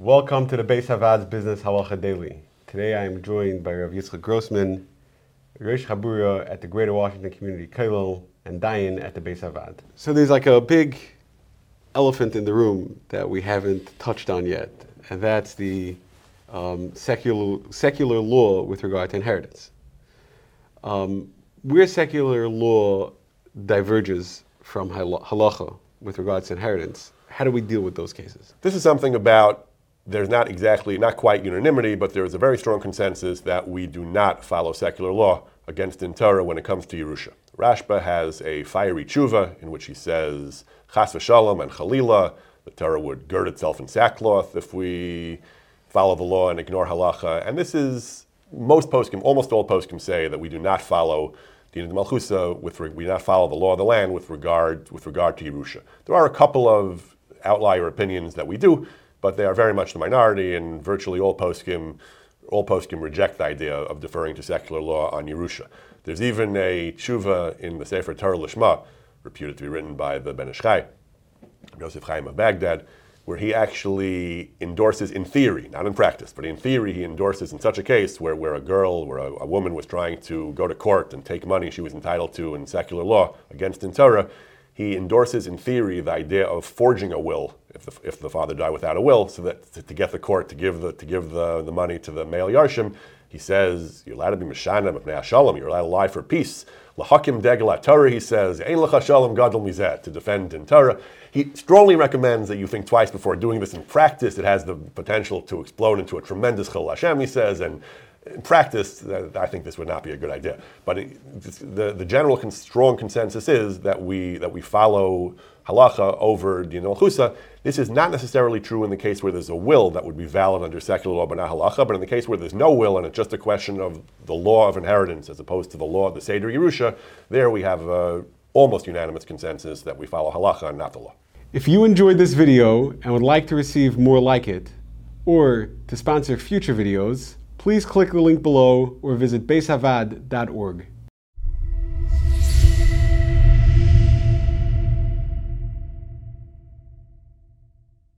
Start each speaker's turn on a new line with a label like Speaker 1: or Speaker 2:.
Speaker 1: Welcome to the Bais HaVaad's Business Halacha Daily. Today I am joined by Rav Yitzchak Grossman, Rosh Chabura at the Greater Washington Community Kollel, and Dayan at the Bais HaVaad. So there's like a big elephant in the room that we haven't touched on yet, and that's the um, secular, secular law with regard to inheritance. Um, where secular law diverges from halacha with regards to inheritance, how do we deal with those cases?
Speaker 2: This is something about there's not exactly, not quite unanimity, but there is a very strong consensus that we do not follow secular law against din Torah when it comes to Yerusha. Rashba has a fiery tshuva in which he says, Chas v'shalom and Chalila, the Torah would gird itself in sackcloth if we follow the law and ignore halacha. And this is, most poskim, almost all poskim say that we do not follow Dina Malchusa, with, we do not follow the law of the land with regard, with regard to Yerusha. There are a couple of outlier opinions that we do, but they are very much the minority, and virtually all poskim, all poskim reject the idea of deferring to secular law on Yerusha. There's even a tshuva in the Sefer Torah Lishma, reputed to be written by the Ben Ish Chai, Yosef Chaim of Baghdad, where he actually endorses in theory, not in practice, but in theory he endorses in such a case where, where a girl, where a, a woman was trying to go to court and take money she was entitled to in secular law against din Torah, he endorses in theory the idea of forging a will if the, if the father died without a will, so that to, to, get the court to give the to give the, the money to the male yarshim, he says you're allowed to be mishana mipnei shalom. You're allowed to lie for peace. Lahakim degel Torah. He says ein shalom gadol mizet to defend in Torah. He strongly recommends that you think twice before doing this in practice. It has the potential to explode into a tremendous chillul Hashem. He says and in practice, I think this would not be a good idea. But it, the, the general con- strong consensus is that we, that we follow halacha over din chusa. This is not necessarily true in the case where there's a will that would be valid under secular law, but not halacha. But in the case where there's no will and it's just a question of the law of inheritance as opposed to the law of the Seder Yerusha, there we have a almost unanimous consensus that we follow halacha and not the law.
Speaker 1: If you enjoyed this video and would like to receive more like it, or to sponsor future videos, please click the link below or visit baishavaad.org.